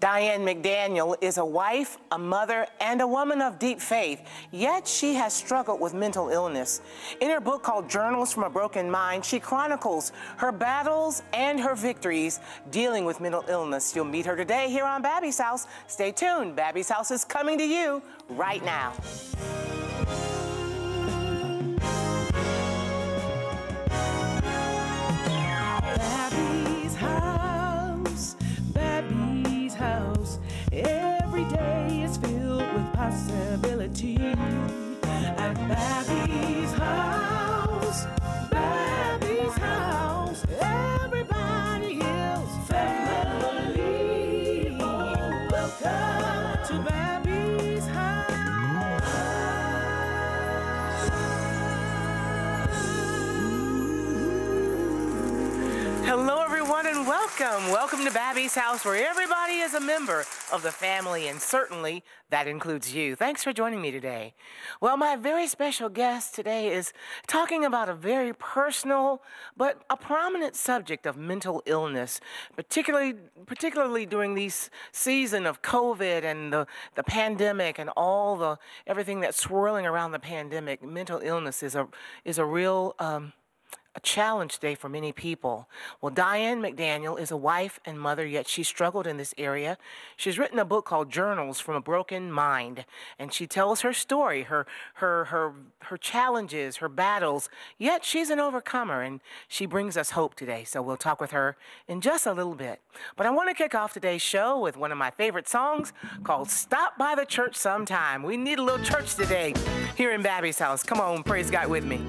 Diane McDaniel is a wife, a mother, and a woman of deep faith, yet she has struggled with mental illness. In her book called Journals from a Broken Mind, she chronicles her battles and her victories dealing with mental illness. You'll meet her today here on Babbie's House. Stay tuned. Babbie's House is coming to you right now. Possibility at Babbie's house. Babbie's house. Everybody is family. Welcome to Babbie's welcome. Welcome to Babbie's house, where everybody is a member of the family, and certainly that includes you. Thanks for joining me today. Well, my very special guest today is talking about a very personal but a prominent subject of mental illness, particularly particularly during this season of COVID and the, the pandemic and all the everything that's swirling around the pandemic. Mental illness is a is a real um, a challenge today for many people. Well, Diane McDaniel is a wife and mother, yet she struggled in this area. She's written a book called Journals from a Broken Mind, and she tells her story, her her her her challenges, her battles. Yet she's an overcomer, and she brings us hope today. So we'll talk with her in just a little bit. But I want to kick off today's show with one of my favorite songs called "Stop by the Church Sometime." We need a little church today here in Babbie's house. Come on, praise God with me.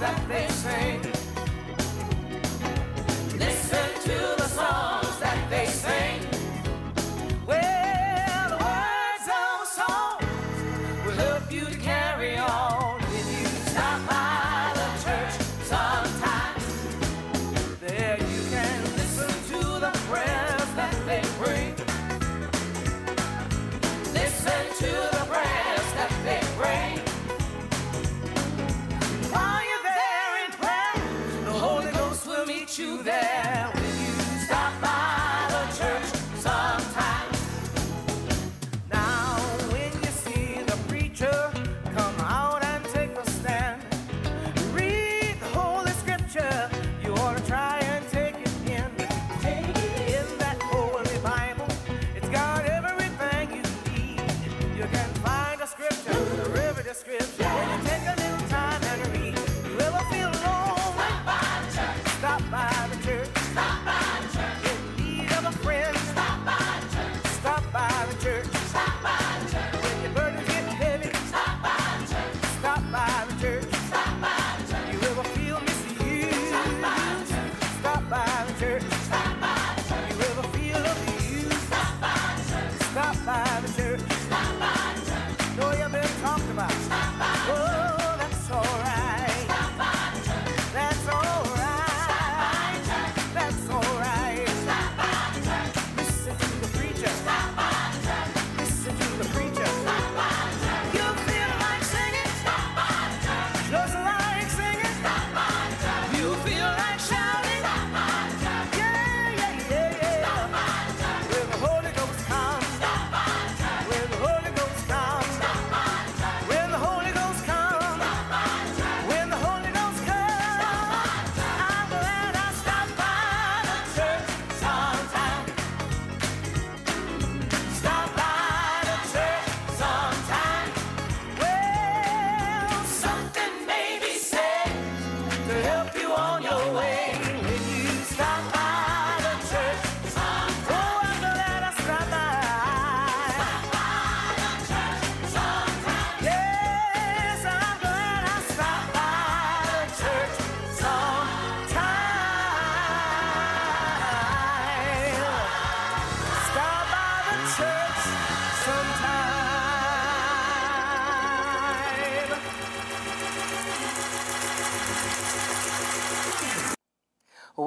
By the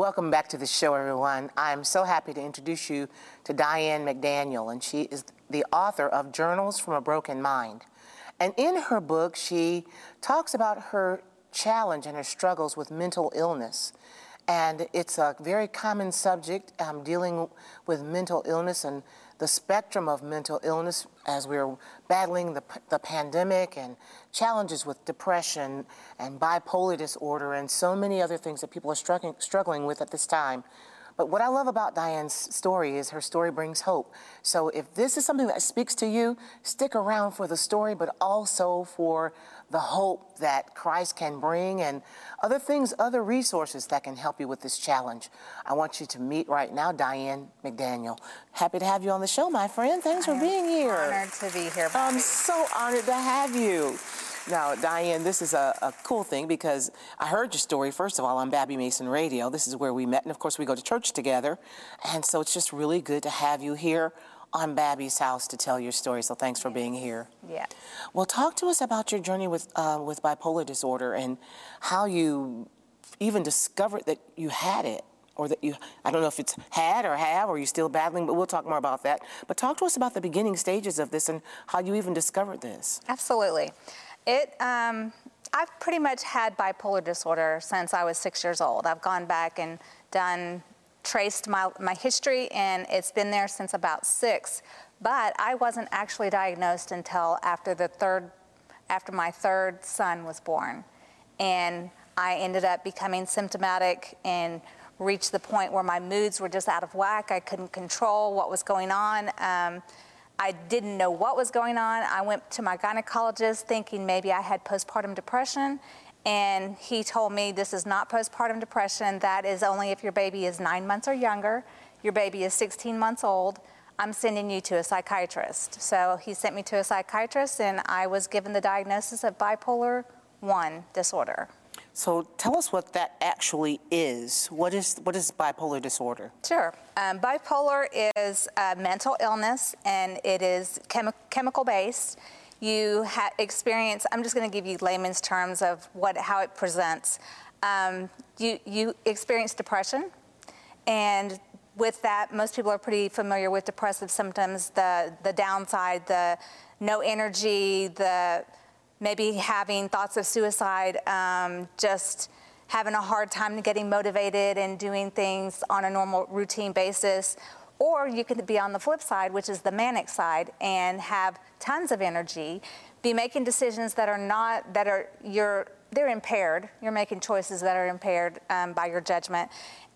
welcome back to the show, everyone. I'm so happy to introduce you to Diane McDaniel, and she is the author of Journals from a Broken Mind. And in her book, she talks about her challenge and her struggles with mental illness. And it's a very common subject, um, dealing with mental illness and the spectrum of mental illness as we're battling the, the pandemic and challenges with depression and bipolar disorder and so many other things that people are struggling, struggling with at this time. But what I love about Diane's story is her story brings hope. So if this is something that speaks to you, stick around for the story, but also for the hope that Christ can bring and other things, other resources that can help you with this challenge. I want you to meet right now Diane McDaniel. Happy to have you on the show, my friend. Thanks I for being here. Honored to be here. I'm so honored to have you. Now, Diane, this is a, a, cool thing because I heard your story, first of all, on Babbie Mason Radio. This is where we met, and of course, we go to church together. And so it's just really good to have you here on Babbie's house to tell your story. So thanks for being here. Yeah. Well, talk to us about your journey with, uh, with bipolar disorder and how you even discovered that you had it or that you, I don't know if it's had or have, or you're still battling, but we'll talk more about that. But talk to us about the beginning stages of this and how you even discovered this. Absolutely. It, um, I've pretty much had bipolar disorder since I was six years old. I've gone back and done, traced my, my history, and it's been there since about six. But I wasn't actually diagnosed until after the third, after my third son was born. And I ended up becoming symptomatic and reached the point where my moods were just out of whack. I couldn't control what was going on. Um, I didn't know what was going on. I went to my gynecologist thinking maybe I had postpartum depression. And he told me this is not postpartum depression. That is only if your baby is nine months or younger. Your baby is 16 months old. I'm sending you to a psychiatrist. So he sent me to a psychiatrist, and I was given the diagnosis of bipolar 1 disorder. So tell us what that actually is. What is what is bipolar disorder? Sure. Um, bipolar is a mental illness, and it is chemi chemical based. You experience. I'm just going to give you layman's terms of what how it presents. Um, you you experience depression, and with that, most people are pretty familiar with depressive symptoms. The the downside, the no energy, the maybe having thoughts of suicide, um, just having a hard time getting motivated and doing things on a normal routine basis. Or you could be on the flip side, which is the manic side, and have tons of energy, be making decisions that are not, that are, you're, they're impaired. You're making choices that are impaired um, by your judgment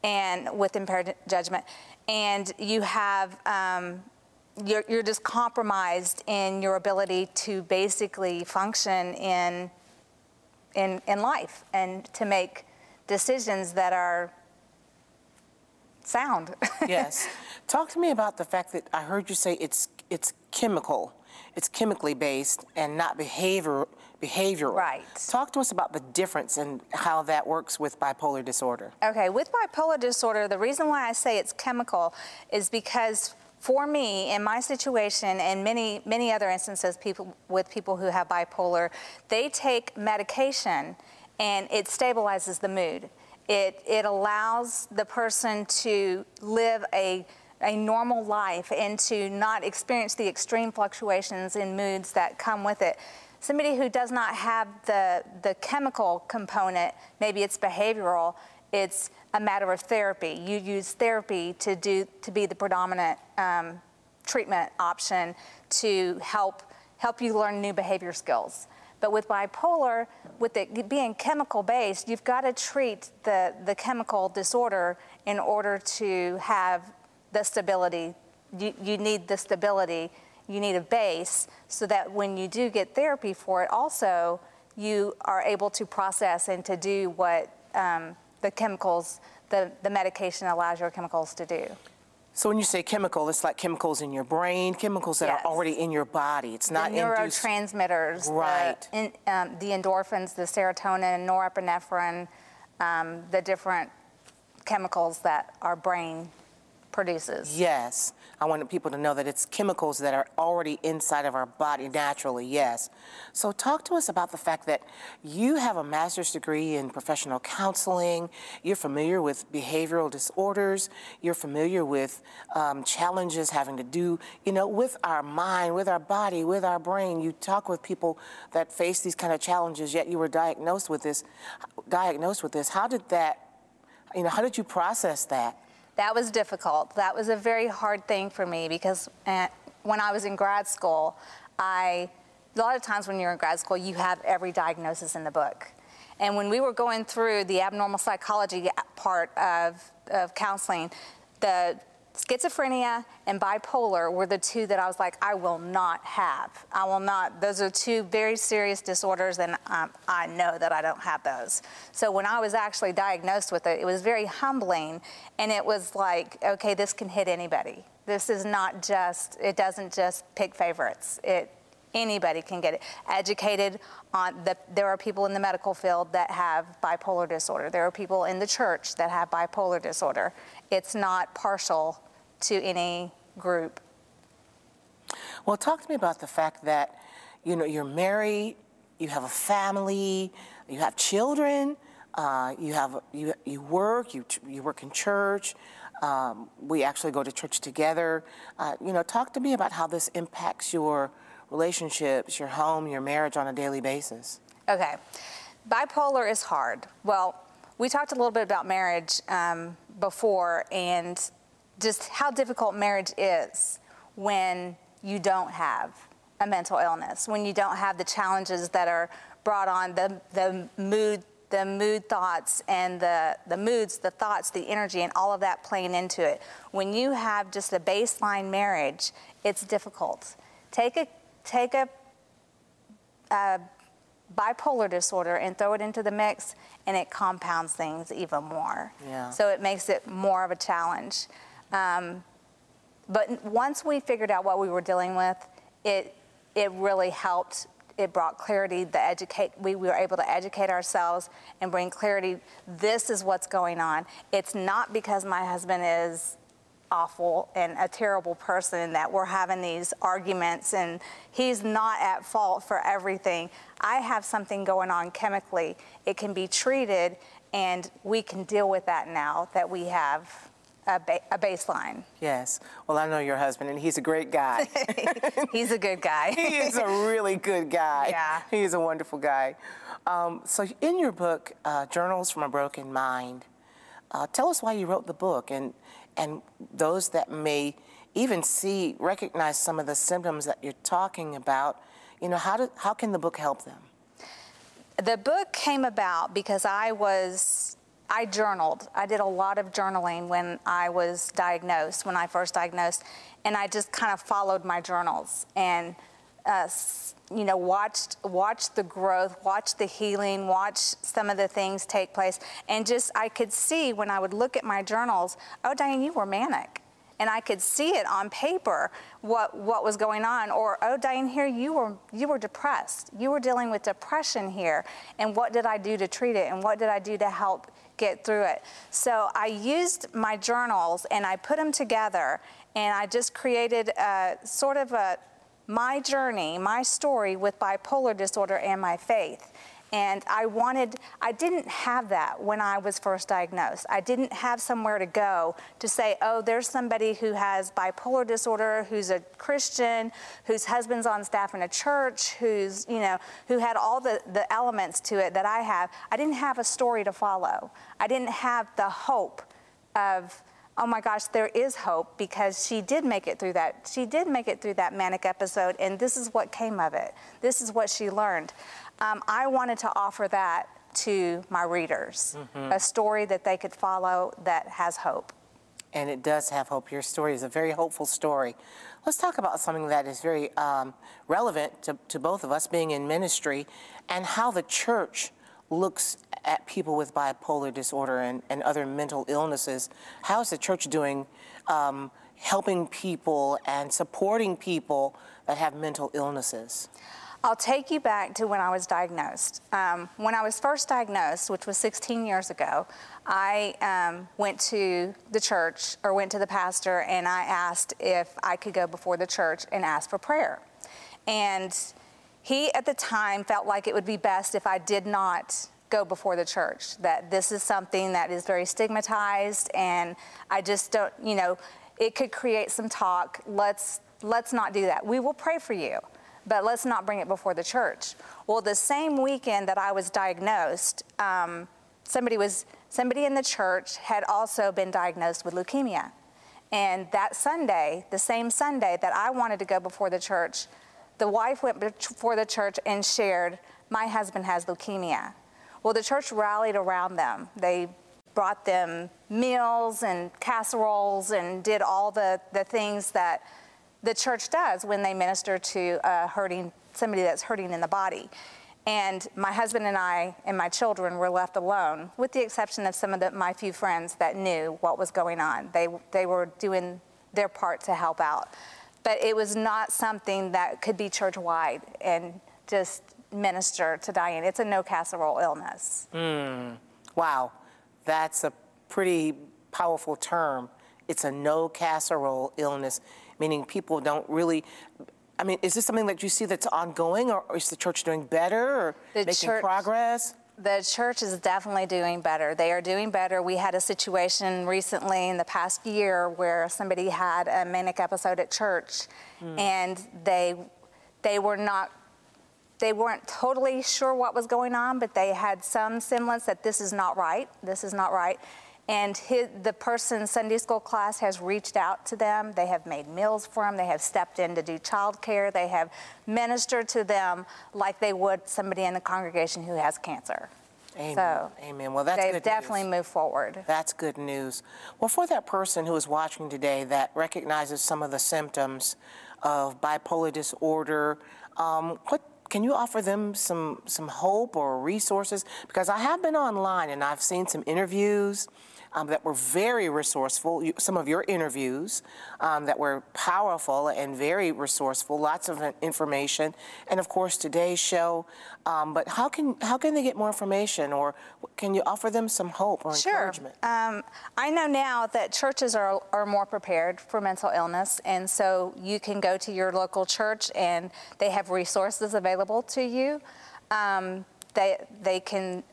and with impaired judgment. And you have um, you're, you're just compromised in your ability to basically function in, in, in life and to make decisions that are sound. yes. Talk to me about the fact that I heard you say it's, it's chemical. It's chemically based and not behavior, behavioral. Right. Talk to us about the difference and how that works with bipolar disorder. Okay, with bipolar disorder, the reason why I say it's chemical is because for me, in my situation, and many, many other instances people, with people who have bipolar, they take medication and it stabilizes the mood. It, it allows the person to live a, a normal life and to not experience the extreme fluctuations in moods that come with it. Somebody who does not have the, the chemical component, maybe it's behavioral, it's a matter of therapy. You use therapy to do to be the predominant um, treatment option to help help you learn new behavior skills. But with bipolar, with it being chemical based, you've got to treat the, the chemical disorder in order to have the stability. You, you need the stability, you need a base so that when you do get therapy for it, also you are able to process and to do what um, the chemicals, the, the medication allows your chemicals to do. So when you say chemical, it's like chemicals in your brain, chemicals that yes. are already in your body. It's not the neurotransmitters, right? The, in, um, the endorphins, the serotonin, norepinephrine, um, the different chemicals that our brain produces. Yes. I wanted people to know that it's chemicals that are already inside of our body naturally, yes. So, talk to us about the fact that you have a master's degree in professional counseling, you're familiar with behavioral disorders, you're familiar with um, challenges having to do, you know, with our mind, with our body, with our brain. You talk with people that face these kind of challenges, yet you were diagnosed with this. Diagnosed with this. How did that, you know, how did you process that? That was difficult. That was a very hard thing for me because uh, when I was in grad school, I, a lot of times when you're in grad school, you have every diagnosis in the book. And when we were going through the abnormal psychology part of, of counseling, the schizophrenia and bipolar were the two that I was like, I will not have. I will not. Those are two very serious disorders, and um, I know that I don't have those. So when I was actually diagnosed with it, it was very humbling, and it was like, okay, this can hit anybody. This is not just. It doesn't just pick favorites. It anybody can get it. Educated on the, there are people in the medical field that have bipolar disorder. There are people in the church that have bipolar disorder. It's not partial to any group. Well, talk to me about the fact that, you know, you're married, you have a family, you have children, uh, you have you you work, you you work in church. Um, we actually go to church together. Uh, you know, talk to me about how this impacts your relationships, your home, your marriage on a daily basis. Okay, bipolar is hard. Well, we talked a little bit about marriage um, before, and just how difficult marriage is when you don't have a mental illness, when you don't have the challenges that are brought on, the, the mood, the mood thoughts and the, the moods, the thoughts, the energy, and all of that playing into it. When you have just a baseline marriage, it's difficult. Take a, take a, a bipolar disorder and throw it into the mix, and it compounds things even more. Yeah. So it makes it more of a challenge. Um, but once we figured out what we were dealing with, it it really helped. It brought clarity. The educate we were able to educate ourselves and bring clarity. This is what's going on. It's not because my husband is awful and a terrible person that we're having these arguments and he's not at fault for everything. I have something going on chemically. It can be treated and we can deal with that now that we have a, ba- a baseline. Yes. Well, I know your husband, and he's a great guy. He's a good guy. he is a really good guy. Yeah. He is a wonderful guy. Um, so, in your book, uh, Journals from a Broken Mind, uh, tell us why you wrote the book and, and those that may even see, recognize some of the symptoms that you're talking about. You know, how, do, how can the book help them? The book came about because I was, I journaled. I did a lot of journaling when I was diagnosed, when I first diagnosed, and I just kind of followed my journals and, uh, you know, watched watched the growth, watched the healing, watched some of the things take place, and just I could see when I would look at my journals, oh, Diane, you were manic and I could see it on paper what what was going on. Or oh, Diane, here you were you were depressed. You were dealing with depression here, and what did I do to treat it? And what did I do to help get through it? So I used my journals and I put them together, and I just created a sort of a my journey, my story with bipolar disorder and my faith. And I wanted, I didn't have that when I was first diagnosed. I didn't have somewhere to go to say, oh, there's somebody who has bipolar disorder, who's a Christian, whose husband's on staff in a church, who's, you know, who had all the, the elements to it that I have. I didn't have a story to follow. I didn't have the hope of, oh my gosh, there is hope because she did make it through that. She did make it through that manic episode, and this is what came of it. This is what she learned. Um, I wanted to offer that to my readers a story that they could follow that has hope. And it does have hope. Your story is a very hopeful story. Let's talk about something that is very um, relevant to, to both of us being in ministry and how the church looks at people with bipolar disorder and, and other mental illnesses. How is the church doing um, helping people and supporting people that have mental illnesses? I'll take you back to when I was diagnosed. Um, when I was first diagnosed, which was 16 years ago, I um, went to the church or went to the pastor and I asked if I could go before the church and ask for prayer. And he at the time felt like it would be best if I did not go before the church, that this is something that is very stigmatized and I just don't, you know, it could create some talk. Let's let's not do that. We will pray for you, but let's not bring it before the church. Well, the same weekend that I was diagnosed, um, somebody was somebody in the church had also been diagnosed with leukemia. And that Sunday, the same Sunday that I wanted to go before the church, the wife went before the church and shared, My husband has leukemia. Well, the church rallied around them. They brought them meals and casseroles and did all the, the things that the church does when they minister to hurting somebody that's hurting in the body. And my husband and I and my children were left alone, with the exception of some of the, my few friends that knew what was going on. They, they were doing their part to help out. But it was not something that could be church wide and just minister to Diane. It's a no casserole illness. Mm. Wow, that's a pretty powerful term. It's a no casserole illness, meaning people don't really I mean, is this something that you see that's ongoing, or, is the church doing better, or the making church, progress? The church is definitely doing better. They are doing better. We had a situation recently in the past year where somebody had a manic episode at church, mm. and they they were not they weren't totally sure what was going on, but they had some semblance that this is not right. This is not right. And his, the person's Sunday school class has reached out to them. They have made meals for them. They have stepped in to do childcare. They have ministered to them like they would somebody in the congregation who has cancer. Amen. So Amen. Well, that's they've definitely news. moved forward. That's good news. Well, for that person who is watching today that recognizes some of the symptoms of bipolar disorder, um, what can you offer them some some hope or resources? Because I have been online and I've seen some interviews um, that were very resourceful. You, some of your interviews um, that were powerful and very resourceful, lots of information, and of course today's show. Um, but how can how can they get more information, or can you offer them some hope or sure. encouragement? Um, I know now that churches are are more prepared for mental illness, and so you can go to your local church and they have resources available to you. Um, they they can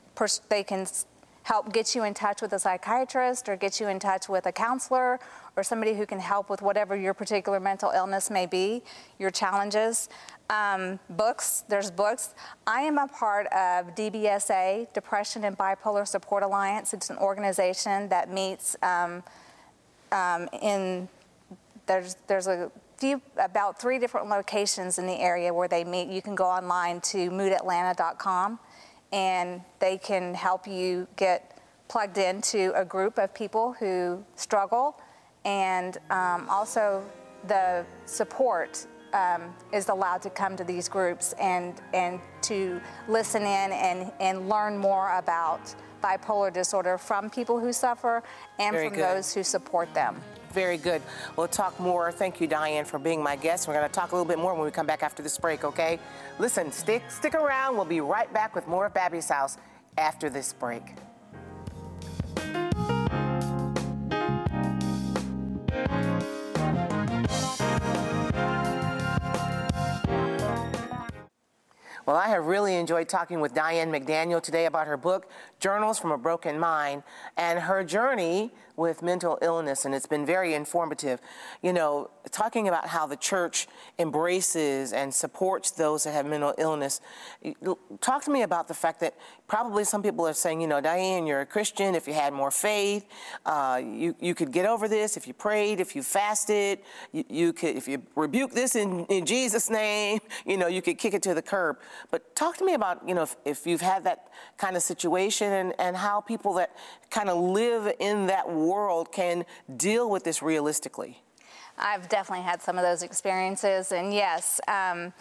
they can help get you in touch with a psychiatrist or get you in touch with a counselor or somebody who can help with whatever your particular mental illness may be, your challenges. Um, books, there's books. I am a part of DBSA, Depression and Bipolar Support Alliance. It's an organization that meets um, um, in, there's, there's a few, about three different locations in the area where they meet. You can go online to moodatlanta.com and they can help you get plugged into a group of people who struggle and um, also the support um, is allowed to come to these groups and, and to listen in and, and learn more about bipolar disorder from people who suffer and Very from good. those who support them. Very good. We'll talk more. Thank you, Diane, for being my guest. We're going to talk a little bit more when we come back after this break, okay? Listen, stick, stick around. We'll be right back with more of Babbie's House after this break. Well, I have really enjoyed talking with Diane McDaniel today about her book, Journals from a Broken Mind, and her journey with mental illness, and it's been very informative. You know, talking about how the church embraces and supports those that have mental illness. Talk to me about the fact that probably some people are saying, you know, Diane, you're a Christian. If you had more faith, uh, you, you could get over this. If you prayed, if you fasted, you, you could, if you rebuke this in, in Jesus' name, you know, you could kick it to the curb. But talk to me about, you know, if, if you've had that kind of situation and, and how people that kind of live in that world can deal with this realistically. I've definitely had some of those experiences, and yes, um,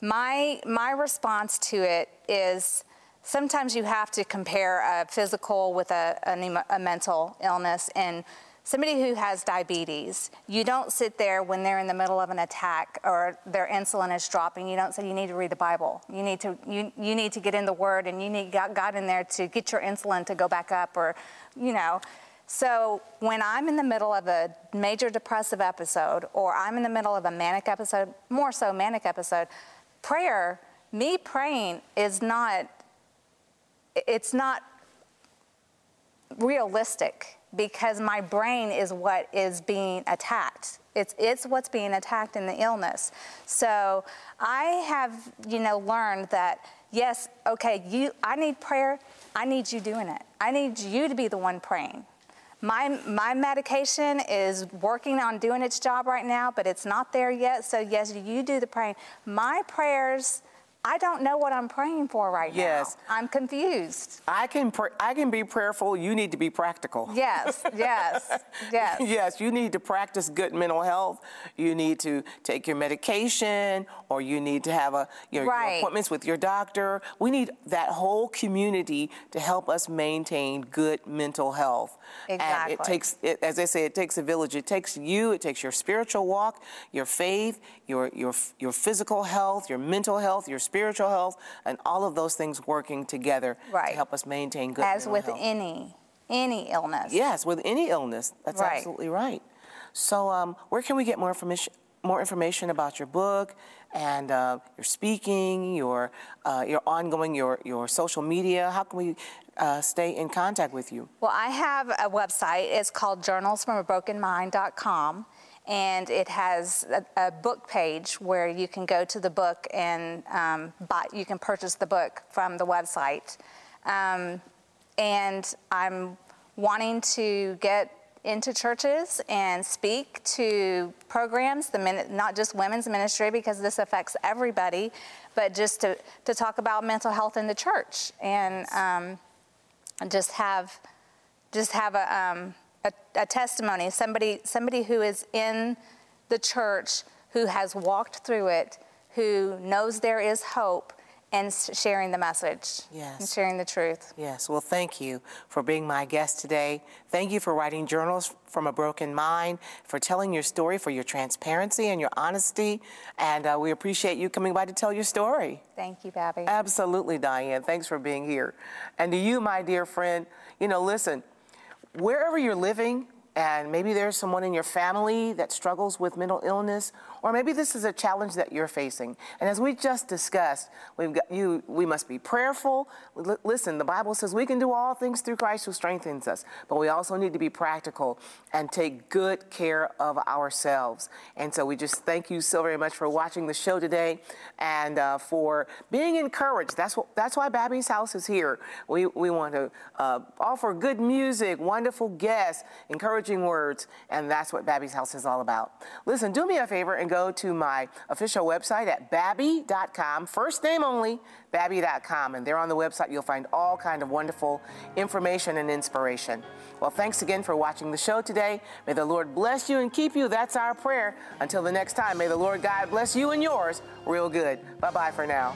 my my response to it is sometimes you have to compare a physical with a, a, a mental illness, and somebody who has diabetes, you don't sit there when they're in the middle of an attack or their insulin is dropping. You don't say you need to read the Bible. You need to you, you need to get in the Word and you need God in there to get your insulin to go back up or, you know. So when I'm in the middle of a major depressive episode or I'm in the middle of a manic episode, more so manic episode, prayer, me praying is not it's not realistic because my brain is what is being attacked. It's, it's what's being attacked in the illness. So I have, you know, learned that yes, okay, you, I need prayer. I need you doing it. I need you to be the one praying. My, my medication is working on doing its job right now, but it's not there yet. So yes, you do the praying. My prayers I don't know what I'm praying for right yes. now. I'm confused. I can I can be prayerful. You need to be practical. Yes, yes, yes. yes, you need to practice good mental health. You need to take your medication, or you need to have a your, right. your appointments with your doctor. We need that whole community to help us maintain good mental health. Exactly. And it takes, it, as I say, it takes a village. It takes you. It takes your spiritual walk, your faith, your your your physical health, your mental health, your spiritual health, and all of those things working together right. to help us maintain good As with health. any, any illness. Yes, with any illness. That's right. absolutely right. So um, where can we get more information, more information about your book and uh, your speaking, your, uh, your ongoing, your, your social media? How can we uh, stay in contact with you? Well, I have a website. It's called journalsfromabrokenmind.com and it has a, a, book page where you can go to the book and um, buy, you can purchase the book from the website. Um, and I'm wanting to get into churches and speak to programs, the not just women's ministry, because this affects everybody, but just to, to talk about mental health in the church and um, just have just have a um, a, a testimony, somebody, somebody who is in the church who has walked through it, who knows there is hope, and sharing the message yes. and sharing the truth. Yes, well, thank you for being my guest today. Thank you for writing journals from a broken mind, for telling your story, for your transparency and your honesty. And uh, we appreciate you coming by to tell your story. Thank you, Babbie. Absolutely, Diane. Thanks for being here. And to you, my dear friend, you know, listen, wherever you're living, and maybe there's someone in your family that struggles with mental illness or maybe this is a challenge that you're facing. And as we just discussed, we've got you, we must be prayerful. L- listen, the Bible says we can do all things through Christ who strengthens us, but we also need to be practical and take good care of ourselves. And so we just thank you so very much for watching the show today and uh, for being encouraged. That's what, that's why Babbie's House is here. We, we want to uh, offer good music, wonderful guests, encouraging words, and that's what Babbie's House is all about. Listen, do me a favor and go to my official website at babbie.com, first name only, babbie.com. And there on the website, you'll find all kind of wonderful information and inspiration. Well, thanks again for watching the show today. May the Lord bless you and keep you. That's our prayer. Until the next time, may the Lord God bless you and yours real good. Bye bye for now.